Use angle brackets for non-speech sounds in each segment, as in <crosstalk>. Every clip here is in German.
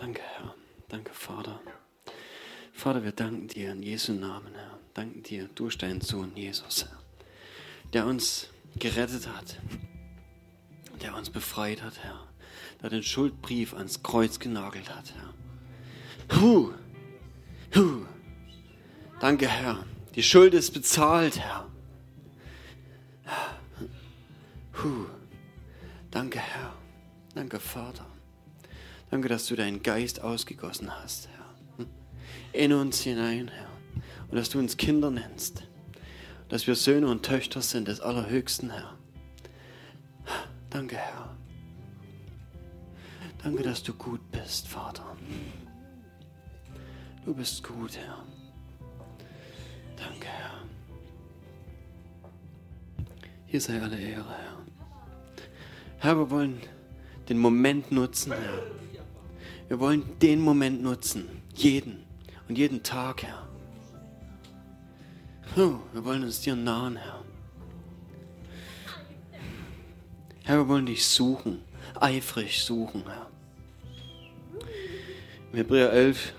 Danke, Herr. Danke, Vater. Vater, wir danken dir in Jesu Namen, Herr. Danken dir durch deinen Sohn Jesus, Herr, der uns gerettet hat, der uns befreit hat, Herr, der den Schuldbrief ans Kreuz genagelt hat, Herr. Huh, huh. Danke, Herr. Die Schuld ist bezahlt, Herr. Huh. Danke, Herr. Danke, Vater. Danke, dass du deinen Geist ausgegossen hast, Herr. In uns hinein, Herr. Und dass du uns Kinder nennst. Dass wir Söhne und Töchter sind des Allerhöchsten, Herr. Danke, Herr. Danke, dass du gut bist, Vater. Du bist gut, Herr. Danke, Herr. Hier sei alle Ehre, Herr. Herr, wir wollen den Moment nutzen, Herr. Wir wollen den Moment nutzen. Jeden und jeden Tag, Herr. Wir wollen uns dir nahen, Herr. Herr, wir wollen dich suchen, eifrig suchen, Herr. Im Hebräer 11,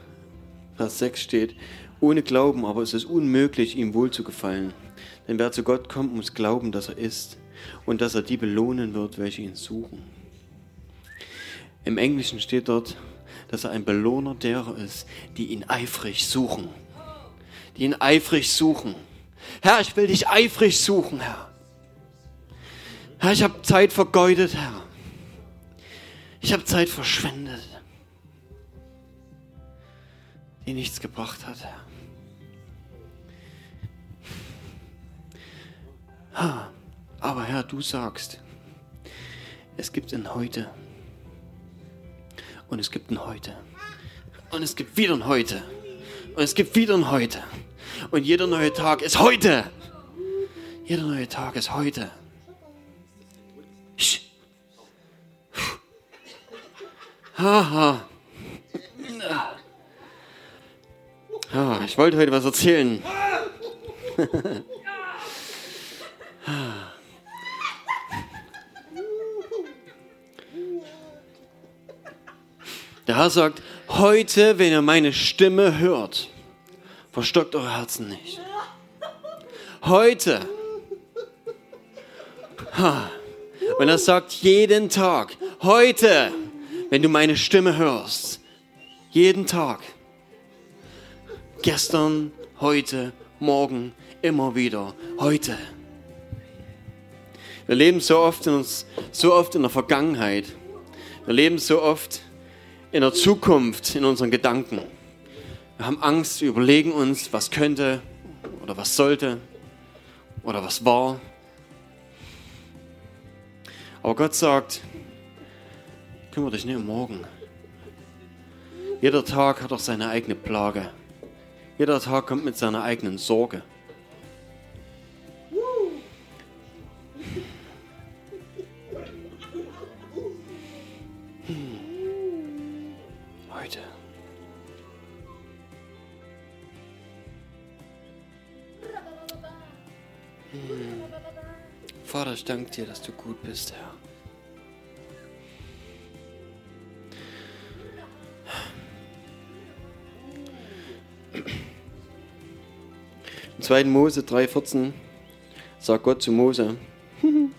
Vers 6 steht, ohne Glauben aber ist es unmöglich, ihm wohlzugefallen. Denn wer zu Gott kommt, muss glauben, dass er ist und dass er die belohnen wird, welche ihn suchen. Im Englischen steht dort, dass er ein Belohner derer ist, die ihn eifrig suchen. Die ihn eifrig suchen. Herr, ich will dich eifrig suchen, Herr. Herr, ich habe Zeit vergeudet, Herr. Ich habe Zeit verschwendet, die nichts gebracht hat, Herr. Aber Herr, du sagst, es gibt ein Heute. Und es gibt ein Heute. Und es gibt wieder ein Heute. Und es gibt wieder ein Heute. Und jeder neue Tag ist heute. Jeder neue Tag ist heute. Haha. Ah, ich wollte heute was erzählen. <laughs> Der Herr sagt, heute, wenn ihr meine Stimme hört, verstockt eure Herzen nicht. Heute. Und er sagt jeden Tag, heute, wenn du meine Stimme hörst, jeden Tag. Gestern, heute, morgen, immer wieder, heute. Wir leben so oft in uns, so oft in der Vergangenheit. Wir leben so oft in der Zukunft, in unseren Gedanken. Wir haben Angst, wir überlegen uns, was könnte oder was sollte oder was war. Aber Gott sagt, kümmere dich nicht um morgen. Jeder Tag hat auch seine eigene Plage. Jeder Tag kommt mit seiner eigenen Sorge. Vater, ich danke dir, dass du gut bist, Herr. Im 2. Mose 3,14 sagt Gott zu Mose, <laughs>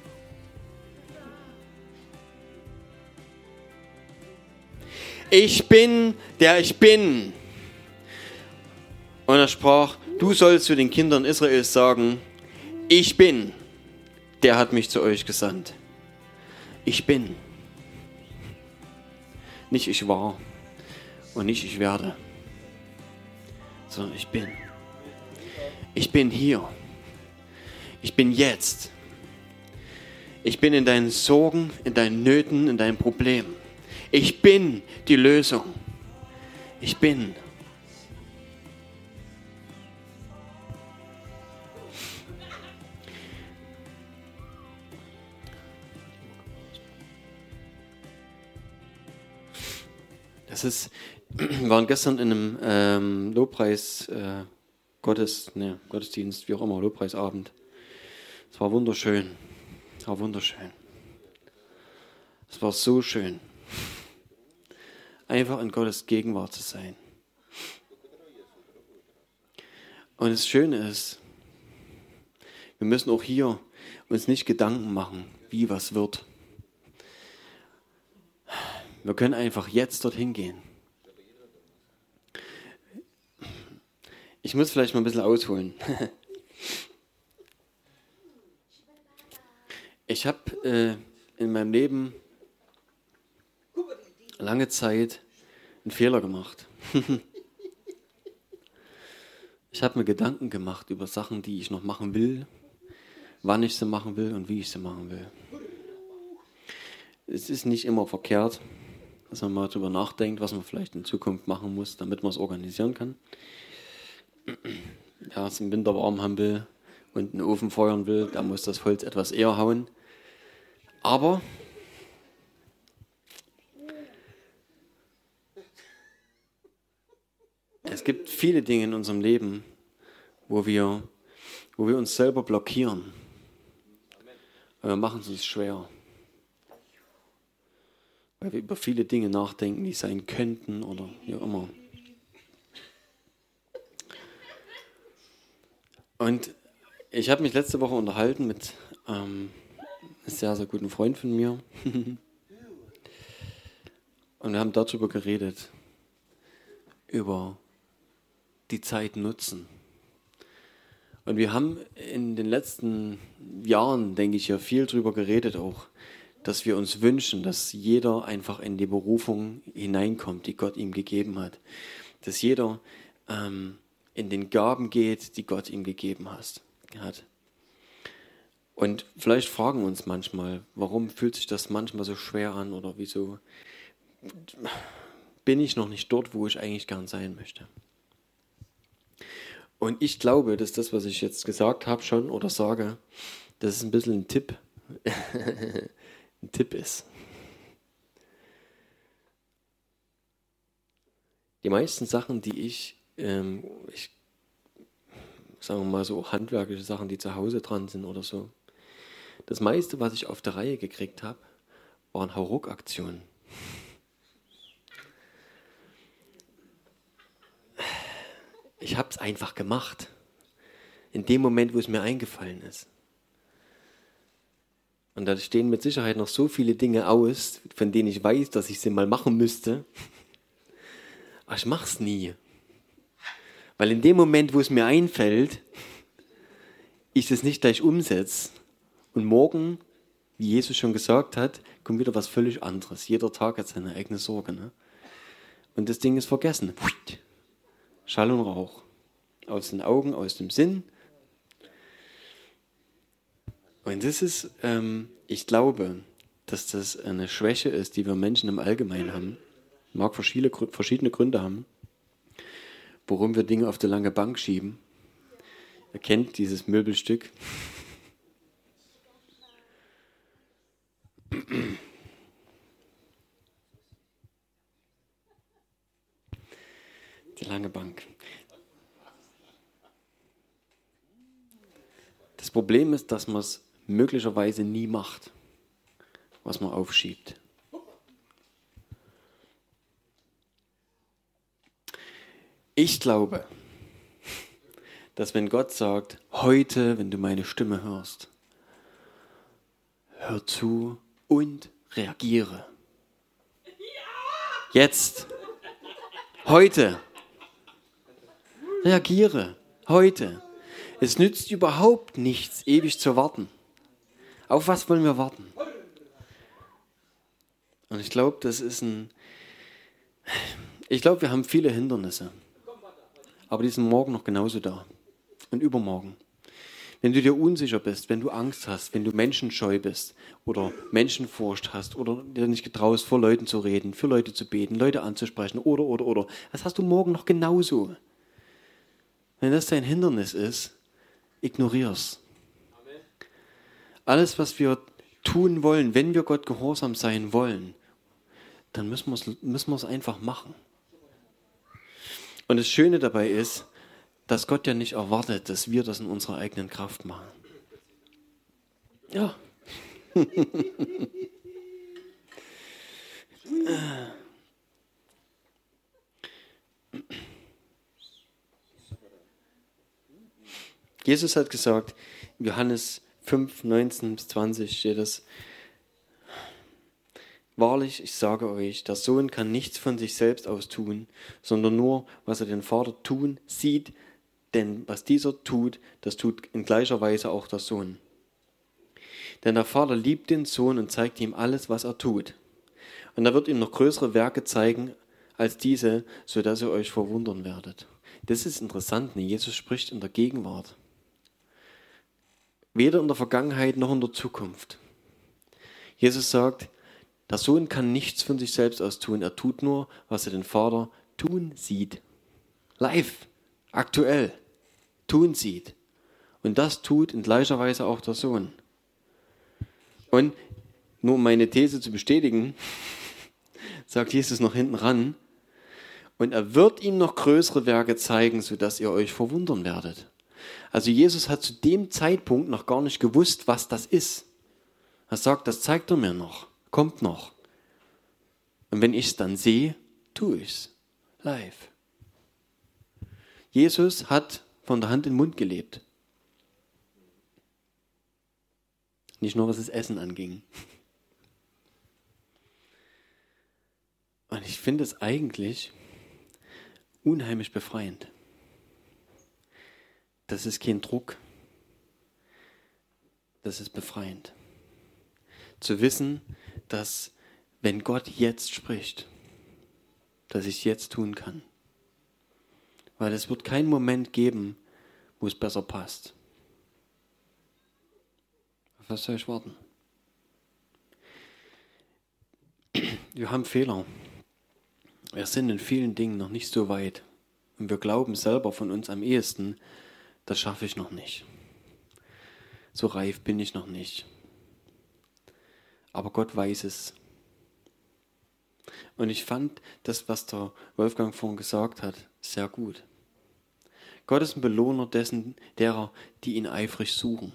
Ich bin, der ich bin. Und er sprach, du sollst zu den Kindern Israels sagen, ich bin der hat mich zu euch gesandt. Ich bin. Nicht ich war und nicht ich werde, sondern ich bin. Ich bin hier. Ich bin jetzt. Ich bin in deinen Sorgen, in deinen Nöten, in deinen Problemen. Ich bin die Lösung. Ich bin. Das ist, wir <clears throat> waren gestern in einem ähm, Lobpreis äh, Gottes, ne, Gottesdienst, wie auch immer, Lobpreisabend. Es war wunderschön. Es war wunderschön. Es war so schön. einfach in Gottes Gegenwart zu sein. Und das Schöne ist, wir müssen auch hier uns nicht Gedanken machen, wie was wird. Wir können einfach jetzt dorthin gehen. Ich muss vielleicht mal ein bisschen ausholen. <laughs> Ich habe äh, in meinem Leben lange Zeit einen Fehler gemacht. <laughs> ich habe mir Gedanken gemacht über Sachen, die ich noch machen will, wann ich sie machen will und wie ich sie machen will. Es ist nicht immer verkehrt, dass man mal darüber nachdenkt, was man vielleicht in Zukunft machen muss, damit man es organisieren kann. Ja, es im Winter warm haben will und einen Ofen feuern will, da muss das Holz etwas eher hauen. Aber es gibt viele Dinge in unserem Leben, wo wir, wo wir uns selber blockieren. wir machen es uns schwer. Weil wir über viele Dinge nachdenken, die sein könnten oder wie auch immer. Und ich habe mich letzte Woche unterhalten mit ähm, einem sehr, sehr guten Freund von mir. <laughs> Und wir haben darüber geredet, über die Zeit nutzen. Und wir haben in den letzten Jahren, denke ich, ja viel darüber geredet auch, dass wir uns wünschen, dass jeder einfach in die Berufung hineinkommt, die Gott ihm gegeben hat. Dass jeder ähm, in den Gaben geht, die Gott ihm gegeben hat. Und vielleicht fragen uns manchmal, warum fühlt sich das manchmal so schwer an oder wieso bin ich noch nicht dort, wo ich eigentlich gern sein möchte. Und ich glaube, dass das, was ich jetzt gesagt habe schon oder sage, das ist ein bisschen ein Tipp, <laughs> ein Tipp ist. Die meisten Sachen, die ich, ähm, ich sagen wir mal so handwerkliche Sachen, die zu Hause dran sind oder so, das meiste, was ich auf der Reihe gekriegt habe, waren Hauruck-Aktionen. Ich habe es einfach gemacht. In dem Moment, wo es mir eingefallen ist. Und da stehen mit Sicherheit noch so viele Dinge aus, von denen ich weiß, dass ich sie mal machen müsste. Aber ich mache es nie. Weil in dem Moment, wo es mir einfällt, ich es nicht gleich umsetze, und morgen, wie Jesus schon gesagt hat, kommt wieder was völlig anderes. Jeder Tag hat seine eigene Sorge. Ne? Und das Ding ist vergessen. Schall und Rauch. Aus den Augen, aus dem Sinn. Und das ist, ähm, ich glaube, dass das eine Schwäche ist, die wir Menschen im Allgemeinen haben. Mag verschiedene, verschiedene Gründe haben, warum wir Dinge auf die lange Bank schieben. Ihr kennt dieses Möbelstück. Die lange Bank. Das Problem ist, dass man es möglicherweise nie macht, was man aufschiebt. Ich glaube, dass wenn Gott sagt, heute, wenn du meine Stimme hörst, hör zu und reagiere. Jetzt. Heute. Reagiere. Heute. Es nützt überhaupt nichts, ewig zu warten. Auf was wollen wir warten? Und ich glaube, das ist ein. Ich glaube, wir haben viele Hindernisse. Aber die sind morgen noch genauso da. Und übermorgen. Wenn du dir unsicher bist, wenn du Angst hast, wenn du menschenscheu bist oder Menschenfurcht hast oder dir nicht getraust, vor Leuten zu reden, für Leute zu beten, Leute anzusprechen oder, oder, oder, das hast du morgen noch genauso. Wenn das dein Hindernis ist, ignorier's. Alles, was wir tun wollen, wenn wir Gott gehorsam sein wollen, dann müssen wir es müssen wir's einfach machen. Und das Schöne dabei ist, dass Gott ja nicht erwartet, dass wir das in unserer eigenen Kraft machen. Ja. <laughs> Jesus hat gesagt, Johannes 5, 19 bis 20 steht es, Wahrlich, ich sage euch, der Sohn kann nichts von sich selbst aus tun, sondern nur, was er den Vater tun sieht, denn was dieser tut, das tut in gleicher Weise auch der Sohn. Denn der Vater liebt den Sohn und zeigt ihm alles, was er tut. Und er wird ihm noch größere Werke zeigen als diese, so dass ihr euch verwundern werdet. Das ist interessant, ne? Jesus spricht in der Gegenwart. Weder in der Vergangenheit noch in der Zukunft. Jesus sagt, der Sohn kann nichts von sich selbst aus tun. Er tut nur, was er den Vater tun sieht. Live, aktuell, tun sieht. Und das tut in gleicher Weise auch der Sohn. Und nur um meine These zu bestätigen, <laughs> sagt Jesus noch hinten ran, und er wird ihm noch größere Werke zeigen, sodass ihr euch verwundern werdet. Also Jesus hat zu dem Zeitpunkt noch gar nicht gewusst, was das ist. Er sagt, das zeigt er mir noch, kommt noch. Und wenn ich es dann sehe, tue ich es live. Jesus hat von der Hand in den Mund gelebt. Nicht nur was das Essen anging. Und ich finde es eigentlich unheimlich befreiend. Das ist kein Druck. Das ist befreiend. Zu wissen, dass wenn Gott jetzt spricht, dass ich es jetzt tun kann. Weil es wird keinen Moment geben, wo es besser passt. Auf was soll ich warten? Wir haben Fehler. Wir sind in vielen Dingen noch nicht so weit. Und wir glauben selber von uns am ehesten, das schaffe ich noch nicht. So reif bin ich noch nicht. Aber Gott weiß es. Und ich fand das, was der Wolfgang vorhin gesagt hat, sehr gut. Gott ist ein Belohner dessen, derer, die ihn eifrig suchen.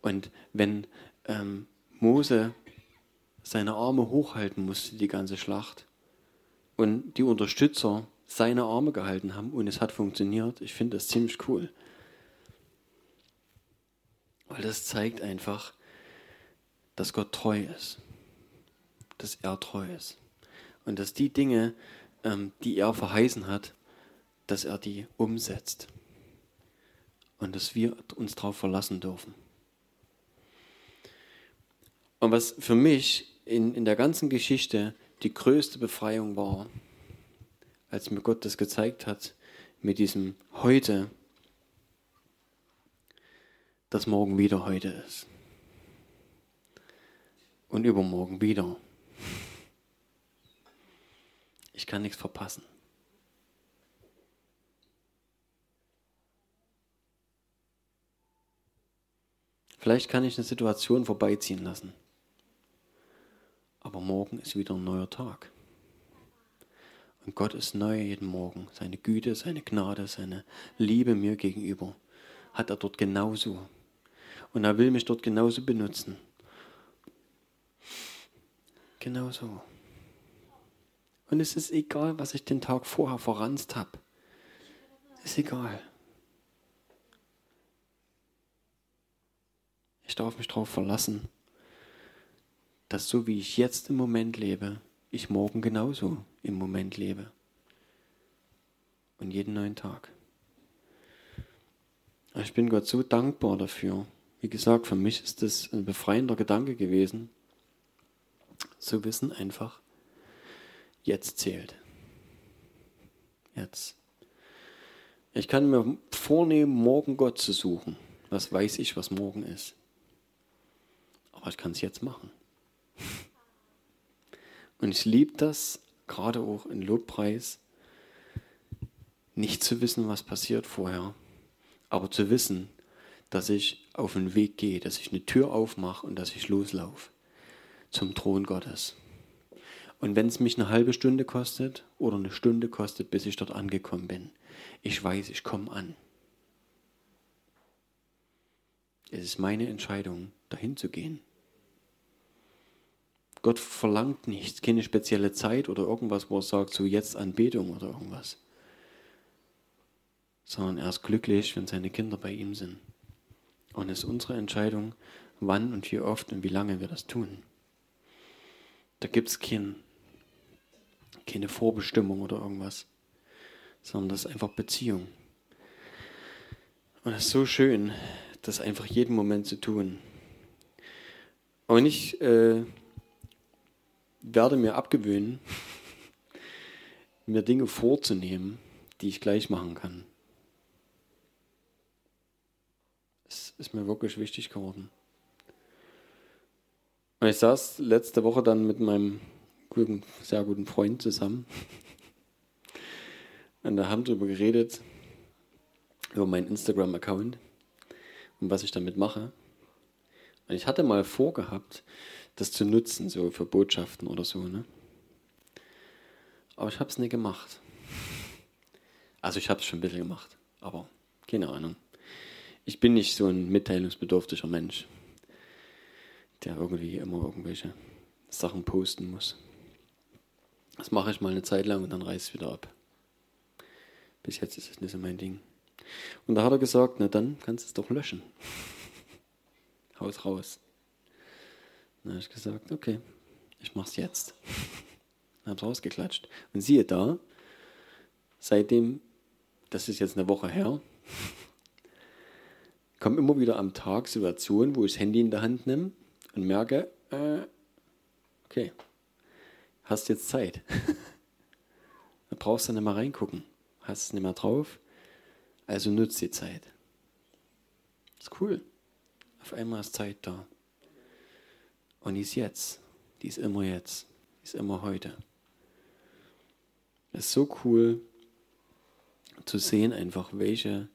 Und wenn ähm, Mose seine Arme hochhalten musste, die ganze Schlacht, und die Unterstützer seine Arme gehalten haben und es hat funktioniert. Ich finde das ziemlich cool. Weil das zeigt einfach, dass Gott treu ist. Dass er treu ist. Und dass die Dinge, ähm, die er verheißen hat, dass er die umsetzt. Und dass wir uns darauf verlassen dürfen. Und was für mich in, in der ganzen Geschichte die größte Befreiung war, als mir Gott das gezeigt hat, mit diesem heute, dass morgen wieder heute ist. Und übermorgen wieder. Ich kann nichts verpassen. Vielleicht kann ich eine Situation vorbeiziehen lassen. Aber morgen ist wieder ein neuer Tag. Und Gott ist neu jeden Morgen. Seine Güte, seine Gnade, seine Liebe mir gegenüber hat er dort genauso. Und er will mich dort genauso benutzen. Genauso. Und es ist egal, was ich den Tag vorher verranzt habe. Ist egal. Ich darf mich darauf verlassen, dass so wie ich jetzt im Moment lebe, ich morgen genauso im Moment lebe. Und jeden neuen Tag. Ich bin Gott so dankbar dafür. Wie gesagt, für mich ist das ein befreiender Gedanke gewesen, zu wissen einfach, jetzt zählt. Jetzt. Ich kann mir vornehmen, morgen Gott zu suchen. Was weiß ich, was morgen ist. Aber ich kann es jetzt machen. Und ich liebe das, gerade auch in Lobpreis, nicht zu wissen, was passiert vorher, aber zu wissen, dass ich auf den Weg gehe, dass ich eine Tür aufmache und dass ich loslaufe zum Thron Gottes. Und wenn es mich eine halbe Stunde kostet oder eine Stunde kostet, bis ich dort angekommen bin, ich weiß, ich komme an. Es ist meine Entscheidung, dahin zu gehen. Gott verlangt nichts, keine spezielle Zeit oder irgendwas, wo er sagt, so jetzt Anbetung oder irgendwas. sondern er ist glücklich, wenn seine Kinder bei ihm sind. Und es ist unsere Entscheidung, wann und wie oft und wie lange wir das tun. Da gibt es kein, keine Vorbestimmung oder irgendwas, sondern das ist einfach Beziehung. Und es ist so schön, das einfach jeden Moment zu tun. Und ich äh, werde mir abgewöhnen, mir Dinge vorzunehmen, die ich gleich machen kann. Das ist mir wirklich wichtig geworden. Und ich saß letzte Woche dann mit meinem guten, sehr guten Freund zusammen. Und da haben wir darüber geredet, über meinen Instagram-Account und was ich damit mache. Und ich hatte mal vorgehabt, das zu nutzen, so für Botschaften oder so. Ne? Aber ich habe es nicht gemacht. Also ich habe es schon ein bisschen gemacht, aber keine Ahnung. Ich bin nicht so ein mitteilungsbedürftiger Mensch der irgendwie immer irgendwelche Sachen posten muss. Das mache ich mal eine Zeit lang und dann reißt es wieder ab. Bis jetzt ist es nicht so mein Ding. Und da hat er gesagt, na dann kannst du es doch löschen. <laughs> Haus raus. Dann habe ich gesagt, okay, ich mache es jetzt. Dann habe es rausgeklatscht. Und siehe da, seitdem, das ist jetzt eine Woche her, kommen immer wieder am Tag Situationen, wo ich das Handy in der Hand nehme und merke, äh, okay, hast jetzt Zeit. <laughs> da brauchst du nicht mal reingucken. Hast es nicht mehr drauf. Also nutzt die Zeit. Ist cool. Auf einmal ist Zeit da. Und die ist jetzt. Die ist immer jetzt. Die ist immer heute. Es ist so cool zu sehen, einfach welche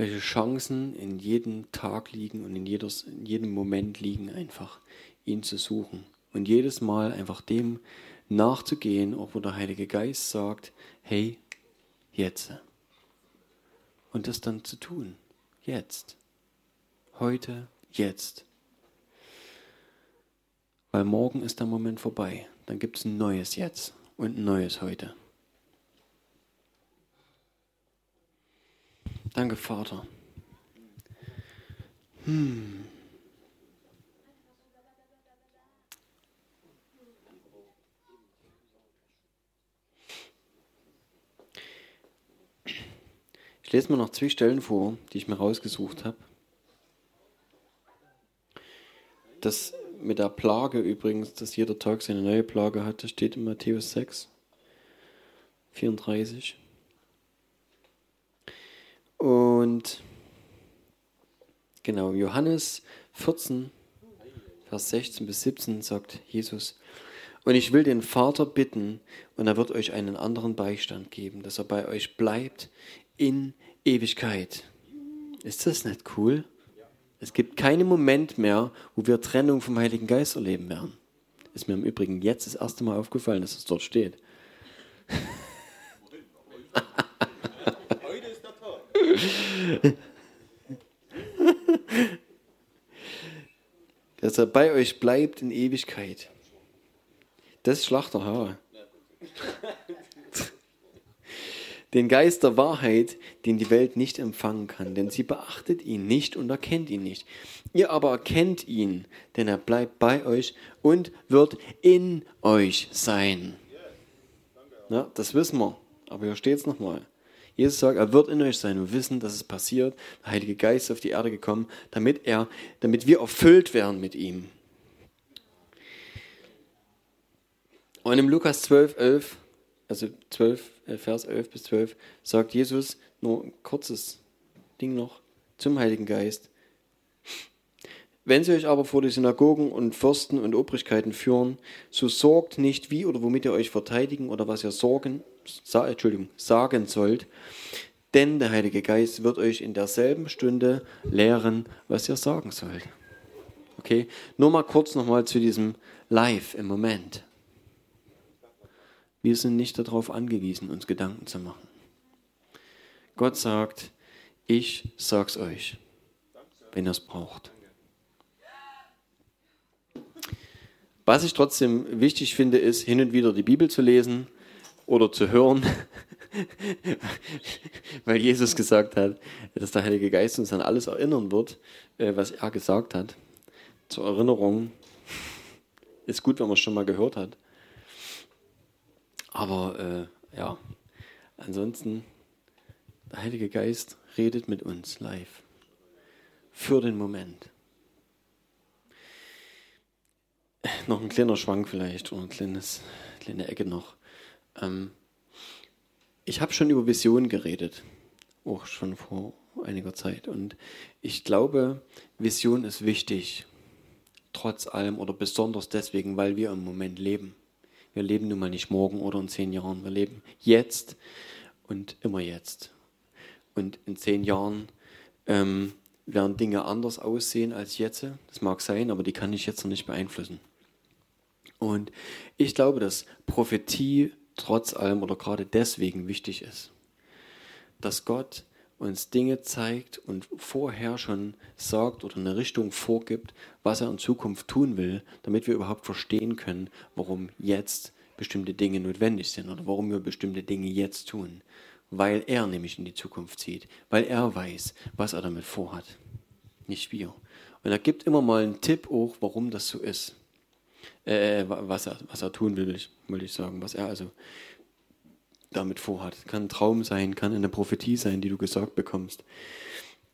welche Chancen in jedem Tag liegen und in, jedes, in jedem Moment liegen, einfach ihn zu suchen. Und jedes Mal einfach dem nachzugehen, wo der Heilige Geist sagt, hey, jetzt. Und das dann zu tun. Jetzt. Heute, jetzt. Weil morgen ist der Moment vorbei. Dann gibt es ein neues Jetzt und ein neues Heute. Danke, Vater. Hm. Ich lese mal noch zwei Stellen vor, die ich mir rausgesucht habe. Das mit der Plage übrigens, dass jeder Tag seine neue Plage hat, das steht in Matthäus 6, 34. Und genau, Johannes 14, Vers 16 bis 17 sagt Jesus, und ich will den Vater bitten, und er wird euch einen anderen Beistand geben, dass er bei euch bleibt in Ewigkeit. Ist das nicht cool? Es gibt keinen Moment mehr, wo wir Trennung vom Heiligen Geist erleben werden. Ist mir im Übrigen jetzt das erste Mal aufgefallen, dass es dort steht. <laughs> Dass er bei euch bleibt in Ewigkeit. Das ist Schlachterhaar. Den Geist der Wahrheit, den die Welt nicht empfangen kann, denn sie beachtet ihn nicht und erkennt ihn nicht. Ihr aber erkennt ihn, denn er bleibt bei euch und wird in euch sein. Ja, das wissen wir, aber hier steht es nochmal. Jesus sagt, er wird in euch sein und wissen, dass es passiert. Der Heilige Geist ist auf die Erde gekommen, damit, er, damit wir erfüllt werden mit ihm. Und im Lukas 12, 11, also 12, äh, Vers 11 bis 12, sagt Jesus, nur ein kurzes Ding noch, zum Heiligen Geist. Wenn sie euch aber vor die Synagogen und Fürsten und Obrigkeiten führen, so sorgt nicht, wie oder womit ihr euch verteidigen oder was ihr sorgen sa Entschuldigung, sagen sollt, denn der Heilige Geist wird euch in derselben Stunde lehren, was ihr sagen sollt. Okay, nur mal kurz nochmal zu diesem Live im Moment. Wir sind nicht darauf angewiesen, uns Gedanken zu machen. Gott sagt, ich sag's euch, wenn ihr es braucht. Was ich trotzdem wichtig finde, ist, hin und wieder die Bibel zu lesen oder zu hören, <laughs> weil Jesus gesagt hat, dass der Heilige Geist uns an alles erinnern wird, äh, was er gesagt hat. Zur Erinnerung ist gut, wenn man es schon mal gehört hat. Aber äh, ja, ansonsten, der Heilige Geist redet mit uns live. Für den Moment. Noch ein kleiner Schwank vielleicht oder ein kleines, kleine Ecke noch. Ähm, ich habe schon über Visionen geredet, auch schon vor einiger Zeit. Und ich glaube, Vision ist wichtig, trotz allem oder besonders deswegen, weil wir im Moment leben. Wir leben nun mal nicht morgen oder in zehn Jahren, wir leben jetzt und immer jetzt. Und in zehn Jahren ähm, werden Dinge anders aussehen als jetzt. Das mag sein, aber die kann ich jetzt noch nicht beeinflussen. Und ich glaube, dass Prophetie trotz allem oder gerade deswegen wichtig ist. Dass Gott uns Dinge zeigt und vorher schon sagt oder eine Richtung vorgibt, was er in Zukunft tun will, damit wir überhaupt verstehen können, warum jetzt bestimmte Dinge notwendig sind oder warum wir bestimmte Dinge jetzt tun. Weil er nämlich in die Zukunft sieht, weil er weiß, was er damit vorhat. Nicht wir. Und er gibt immer mal einen Tipp auch, warum das so ist. Äh, was, er, was er tun will, wollte ich sagen, was er also damit vorhat. Kann ein Traum sein, kann eine Prophetie sein, die du gesagt bekommst.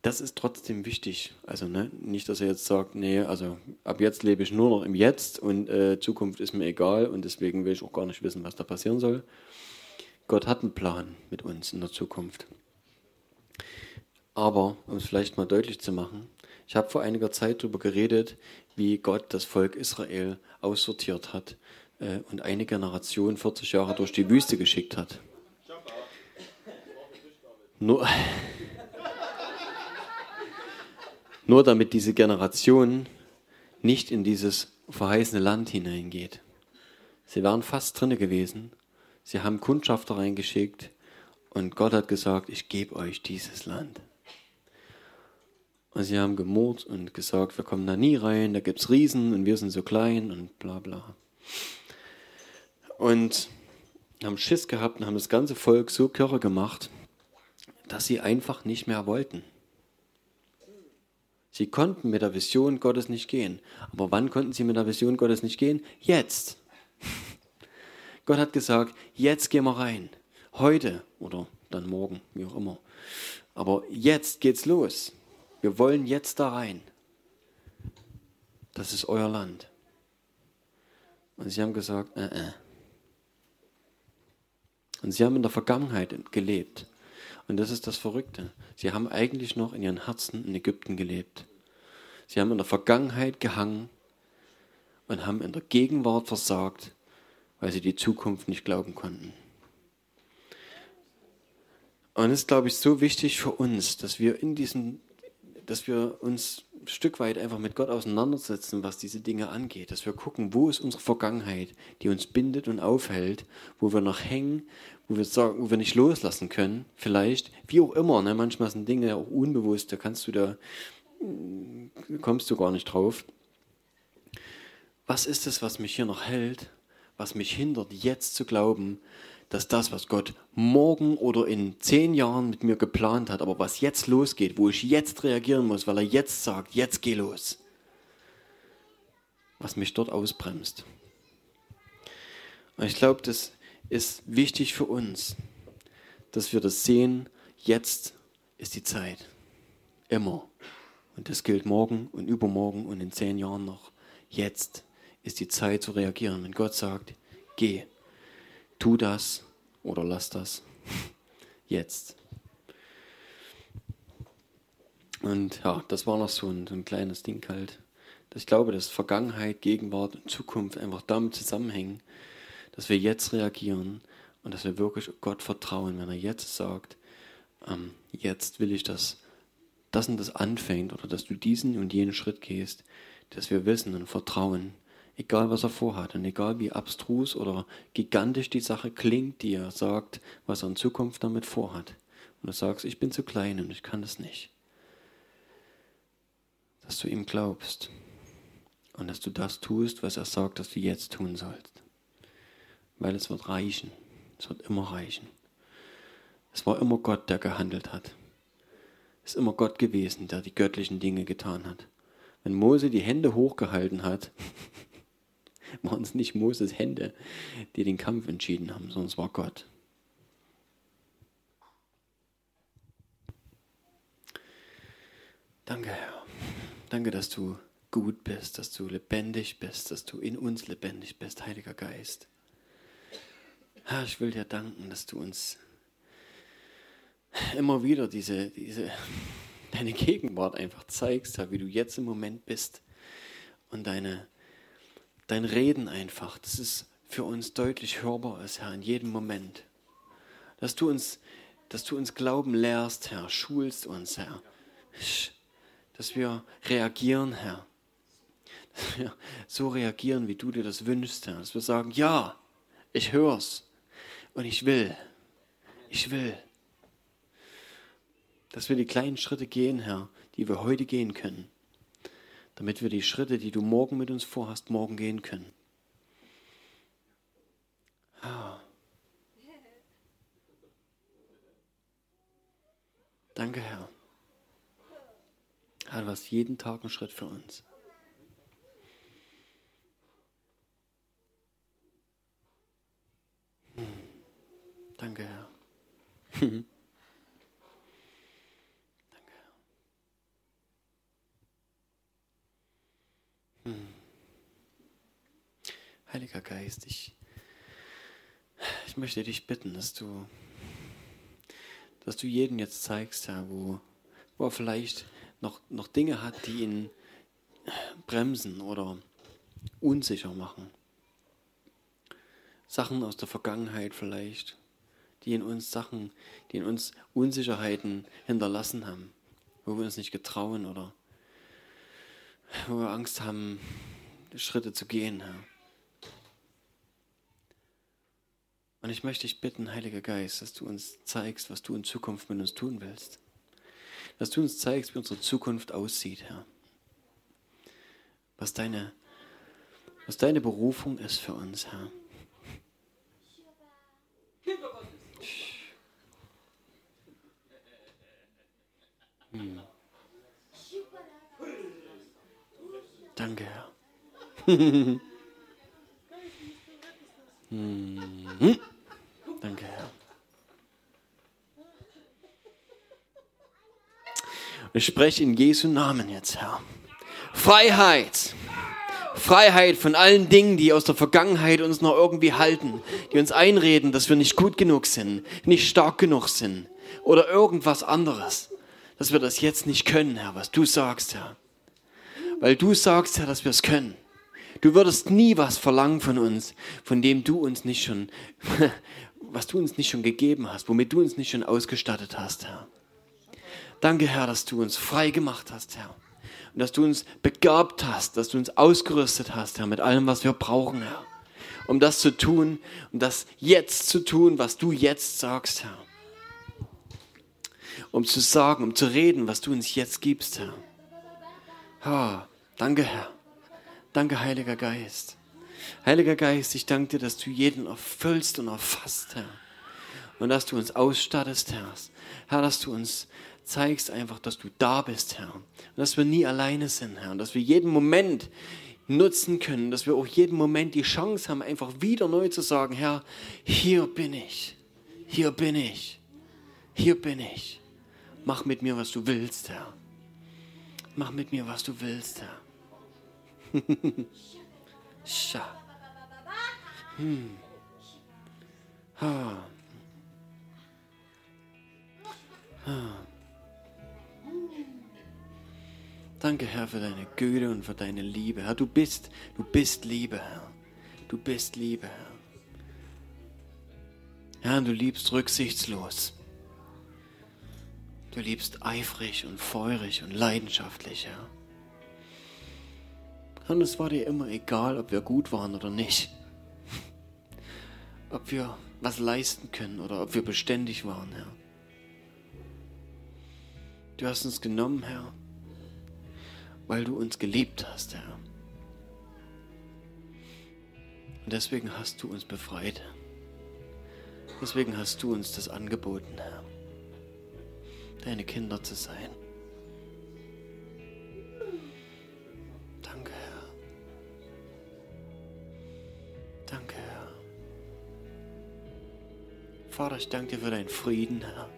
Das ist trotzdem wichtig. Also ne, nicht, dass er jetzt sagt, nee, also ab jetzt lebe ich nur noch im Jetzt und äh, Zukunft ist mir egal und deswegen will ich auch gar nicht wissen, was da passieren soll. Gott hat einen Plan mit uns in der Zukunft. Aber, um es vielleicht mal deutlich zu machen, ich habe vor einiger Zeit darüber geredet, wie Gott das Volk Israel aussortiert hat äh, und eine Generation 40 Jahre durch die Wüste geschickt hat. Nur, <laughs> nur damit diese Generation nicht in dieses verheißene Land hineingeht. Sie waren fast drinne gewesen. Sie haben Kundschafter reingeschickt und Gott hat gesagt, ich gebe euch dieses Land. Und sie haben gemurrt und gesagt, wir kommen da nie rein, da gibt es Riesen und wir sind so klein und bla bla. Und haben Schiss gehabt und haben das ganze Volk so kirre gemacht, dass sie einfach nicht mehr wollten. Sie konnten mit der Vision Gottes nicht gehen. Aber wann konnten sie mit der Vision Gottes nicht gehen? Jetzt. <laughs> Gott hat gesagt, jetzt gehen wir rein. Heute oder dann morgen, wie auch immer. Aber jetzt geht's los. Wir wollen jetzt da rein. Das ist euer Land. Und sie haben gesagt, äh, äh. Und sie haben in der Vergangenheit gelebt. Und das ist das Verrückte. Sie haben eigentlich noch in ihren Herzen in Ägypten gelebt. Sie haben in der Vergangenheit gehangen und haben in der Gegenwart versagt, weil sie die Zukunft nicht glauben konnten. Und es ist, glaube ich, so wichtig für uns, dass wir in diesem, dass wir uns ein Stück weit einfach mit Gott auseinandersetzen, was diese Dinge angeht. Dass wir gucken, wo ist unsere Vergangenheit, die uns bindet und aufhält, wo wir noch hängen, wo wir, sagen, wo wir nicht loslassen können, vielleicht, wie auch immer. Ne? Manchmal sind Dinge auch unbewusst, da kannst du da, mm, kommst du gar nicht drauf. Was ist es, was mich hier noch hält, was mich hindert, jetzt zu glauben, dass das, was Gott morgen oder in zehn Jahren mit mir geplant hat, aber was jetzt losgeht, wo ich jetzt reagieren muss, weil er jetzt sagt, jetzt geh los, was mich dort ausbremst. Und ich glaube, das ist wichtig für uns, dass wir das sehen, jetzt ist die Zeit. Immer. Und das gilt morgen und übermorgen und in zehn Jahren noch. Jetzt ist die Zeit zu reagieren. Wenn Gott sagt, geh, tu das oder lass das. Jetzt. Und ja, das war noch so ein, ein kleines Ding halt. Ich glaube, dass Vergangenheit, Gegenwart und Zukunft einfach damit zusammenhängen, dass wir jetzt reagieren und dass wir wirklich Gott vertrauen, wenn er jetzt sagt, ähm, jetzt will ich, dass das und das anfängt oder dass du diesen und jenen Schritt gehst, dass wir wissen und vertrauen, egal was er vorhat und egal wie abstrus oder gigantisch die Sache klingt, die er sagt, was er in Zukunft damit vorhat. Und du sagst, ich bin zu klein und ich kann das nicht. Dass du ihm glaubst und dass du das tust, was er sagt, dass du jetzt tun sollst weil es wird reichen. Es wird immer reichen. Es war immer Gott, der gehandelt hat. Es ist immer Gott gewesen, der die göttlichen Dinge getan hat. Wenn Mose die Hände hochgehalten hat, <laughs> waren es nicht Moses Hände, die den Kampf entschieden haben, sondern es war Gott. Danke, Herr. Danke, dass du gut bist, dass du lebendig bist, dass du in uns lebendig bist, Heiliger Geist. Herr, ich will dir danken, dass du uns immer wieder diese, diese, deine Gegenwart einfach zeigst, Herr, wie du jetzt im Moment bist und deine, dein Reden einfach, dass es für uns deutlich hörbar ist, Herr, in jedem Moment. Dass du uns, dass du uns Glauben lehrst, Herr, schulst uns, Herr dass wir reagieren, Herr. Dass wir so reagieren, wie du dir das wünschst, Herr. Dass wir sagen, ja, ich hör's und ich will. Ich will. Dass wir die kleinen Schritte gehen, Herr, die wir heute gehen können. Damit wir die Schritte, die du morgen mit uns vorhast, morgen gehen können. Ah. Danke, Herr. Herr, du hast jeden Tag einen Schritt für uns. Hm. Danke, Herr. Danke, Herr. Hm. Heiliger Geist, ich, ich möchte dich bitten, dass du, dass du jeden jetzt zeigst, Herr, wo, wo er vielleicht noch, noch Dinge hat, die ihn bremsen oder unsicher machen. Sachen aus der Vergangenheit vielleicht, die in uns Sachen, die in uns Unsicherheiten hinterlassen haben, wo wir uns nicht getrauen oder wo wir Angst haben, Schritte zu gehen. Ja. Und ich möchte dich bitten, Heiliger Geist, dass du uns zeigst, was du in Zukunft mit uns tun willst dass du uns zeigst, wie unsere Zukunft aussieht, Herr. Was deine, was deine Berufung ist für uns, Herr. Hm. Danke, Herr. <laughs> hm. Danke, Herr. Ich spreche in Jesu Namen jetzt, Herr. Freiheit. Freiheit von allen Dingen, die aus der Vergangenheit uns noch irgendwie halten, die uns einreden, dass wir nicht gut genug sind, nicht stark genug sind oder irgendwas anderes. Dass wir das jetzt nicht können, Herr, was du sagst, Herr. Weil du sagst, Herr, dass wir es können. Du würdest nie was verlangen von uns, von dem du uns nicht schon, <laughs> was du uns nicht schon gegeben hast, womit du uns nicht schon ausgestattet hast, Herr. Danke, Herr, dass du uns frei gemacht hast, Herr. Und dass du uns begabt hast, dass du uns ausgerüstet hast, Herr, mit allem, was wir brauchen, Herr. Um das zu tun, um das jetzt zu tun, was du jetzt sagst, Herr. Um zu sagen, um zu reden, was du uns jetzt gibst, Herr. Ha, danke, Herr. Danke, Heiliger Geist. Heiliger Geist, ich danke dir, dass du jeden erfüllst und erfasst, Herr. Und dass du uns ausstattest, Herr. Herr, dass du uns zeigst einfach, dass du da bist, Herr. Und dass wir nie alleine sind, Herr. Und dass wir jeden Moment nutzen können, dass wir auch jeden Moment die Chance haben, einfach wieder neu zu sagen, Herr, hier bin ich, hier bin ich, hier bin ich. Mach mit mir, was du willst, Herr. Mach mit mir, was du willst, Herr. <laughs> Scha. Hm. Ha. Ha. Danke, Herr, für deine Güte und für deine Liebe. Herr, du bist, du bist Liebe, Herr. Du bist Liebe, Herr. Herr, du liebst rücksichtslos. Du liebst eifrig und feurig und leidenschaftlich, Herr. Und es war dir immer egal, ob wir gut waren oder nicht. Ob wir was leisten können oder ob wir beständig waren, Herr. Du hast uns genommen, Herr weil du uns geliebt hast, Herr. Und deswegen hast du uns befreit. Deswegen hast du uns das angeboten, Herr, deine Kinder zu sein. Danke, Herr. Danke, Herr. Vater, ich danke dir für deinen Frieden, Herr.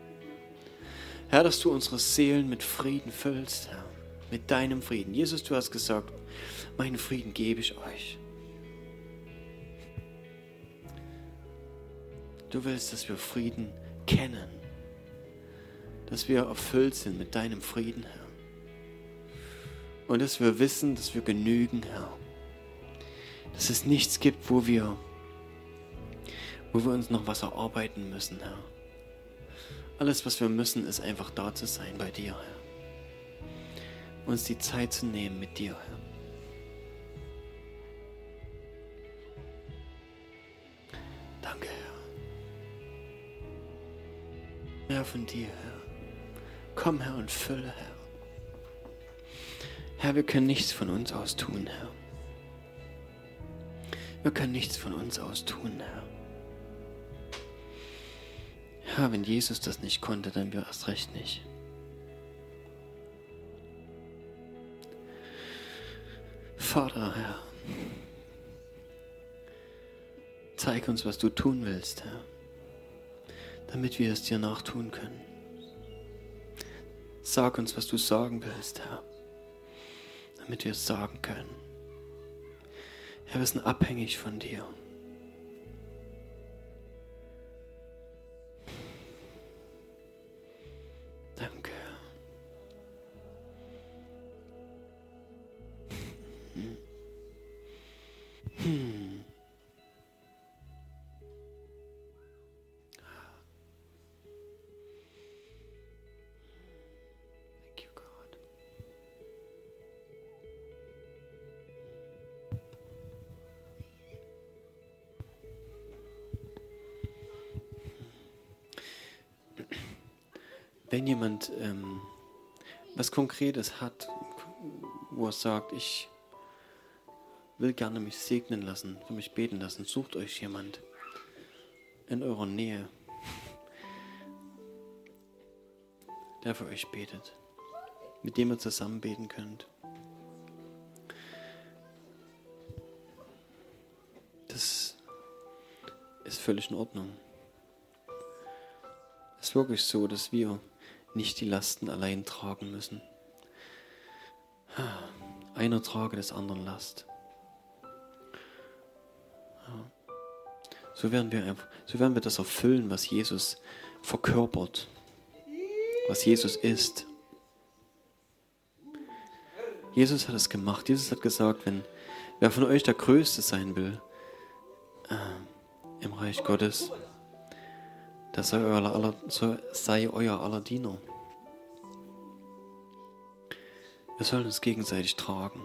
Herr, dass du unsere Seelen mit Frieden füllst, Herr. Mit deinem Frieden. Jesus, du hast gesagt, meinen Frieden gebe ich euch. Du willst, dass wir Frieden kennen. Dass wir erfüllt sind mit deinem Frieden, Herr. Und dass wir wissen, dass wir genügen, Herr. Dass es nichts gibt, wo wir, wo wir uns noch was erarbeiten müssen, Herr. Alles, was wir müssen, ist einfach da zu sein bei dir, Herr. Uns die Zeit zu nehmen mit dir, Herr. Danke, Herr. Mehr von dir, Herr. Komm, Herr, und fülle, Herr. Herr, wir können nichts von uns aus tun, Herr. Wir können nichts von uns aus tun, Herr. Ja, wenn Jesus das nicht konnte, dann wir erst recht nicht. Vater, Herr, zeig uns, was du tun willst, Herr, damit wir es dir nachtun können. Sag uns, was du sagen willst, Herr, damit wir es sagen können. Herr, wir sind abhängig von dir. Wenn jemand ähm, was Konkretes hat, wo er sagt, ich will gerne mich segnen lassen, für mich beten lassen, sucht euch jemand in eurer Nähe, der für euch betet, mit dem ihr zusammen beten könnt. Das ist völlig in Ordnung. Es ist wirklich so, dass wir nicht die Lasten allein tragen müssen. Einer trage des anderen Last. So werden wir so werden wir das erfüllen, was Jesus verkörpert, was Jesus ist. Jesus hat es gemacht. Jesus hat gesagt, wenn wer von euch der Größte sein will äh, im Reich Gottes, das sei euer aller, sei euer aller Diener. Wir sollen uns gegenseitig tragen.